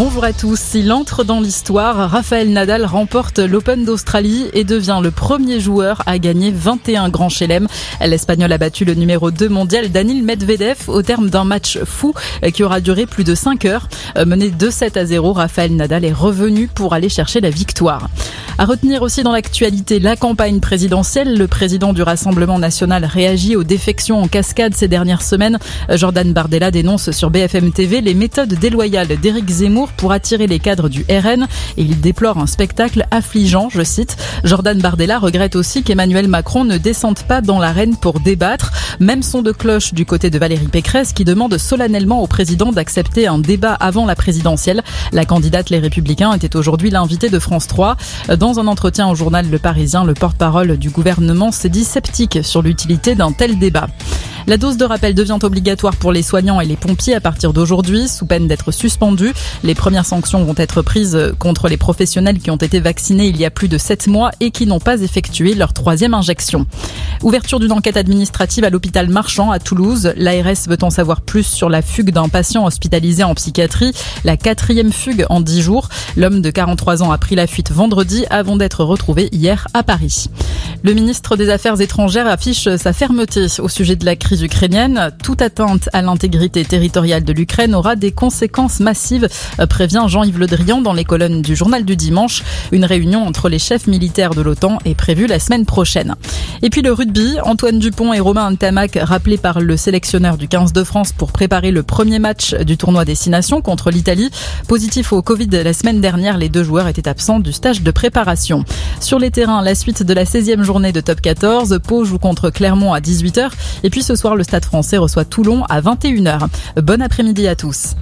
Bonjour à tous. Il entre dans l'histoire. Raphaël Nadal remporte l'Open d'Australie et devient le premier joueur à gagner 21 grands chelem. L'Espagnol a battu le numéro 2 mondial Danil Medvedev au terme d'un match fou qui aura duré plus de 5 heures. Mené 2-7 à 0, Raphaël Nadal est revenu pour aller chercher la victoire. À retenir aussi dans l'actualité la campagne présidentielle. Le président du Rassemblement national réagit aux défections en cascade ces dernières semaines. Jordan Bardella dénonce sur BFM TV les méthodes déloyales d'Éric Zemmour pour attirer les cadres du RN et il déplore un spectacle affligeant, je cite. Jordan Bardella regrette aussi qu'Emmanuel Macron ne descende pas dans l'arène pour débattre. Même son de cloche du côté de Valérie Pécresse qui demande solennellement au président d'accepter un débat avant la présidentielle. La candidate Les Républicains était aujourd'hui l'invité de France 3. Dans dans un entretien au journal Le Parisien, le porte-parole du gouvernement s'est dit sceptique sur l'utilité d'un tel débat. La dose de rappel devient obligatoire pour les soignants et les pompiers à partir d'aujourd'hui, sous peine d'être suspendus. Les premières sanctions vont être prises contre les professionnels qui ont été vaccinés il y a plus de 7 mois et qui n'ont pas effectué leur troisième injection. Ouverture d'une enquête administrative à l'hôpital Marchand à Toulouse. L'ARS veut en savoir plus sur la fugue d'un patient hospitalisé en psychiatrie. La quatrième fugue en 10 jours. L'homme de 43 ans a pris la fuite vendredi avant d'être retrouvé hier à Paris. Le ministre des Affaires étrangères affiche sa fermeté au sujet de la crise ukrainienne. Toute atteinte à l'intégrité territoriale de l'Ukraine aura des conséquences massives, prévient Jean-Yves Le Drian dans les colonnes du journal du dimanche. Une réunion entre les chefs militaires de l'OTAN est prévue la semaine prochaine. Et puis le rugby, Antoine Dupont et Romain Antamac rappelés par le sélectionneur du 15 de France pour préparer le premier match du tournoi Destination contre l'Italie. Positif au Covid la semaine dernière, les deux joueurs étaient absents du stage de préparation. Sur les terrains, la suite de la 16e journée de top 14. Pau joue contre Clermont à 18h. Et puis ce soir, le Stade français reçoit Toulon à 21h. Bon après-midi à tous.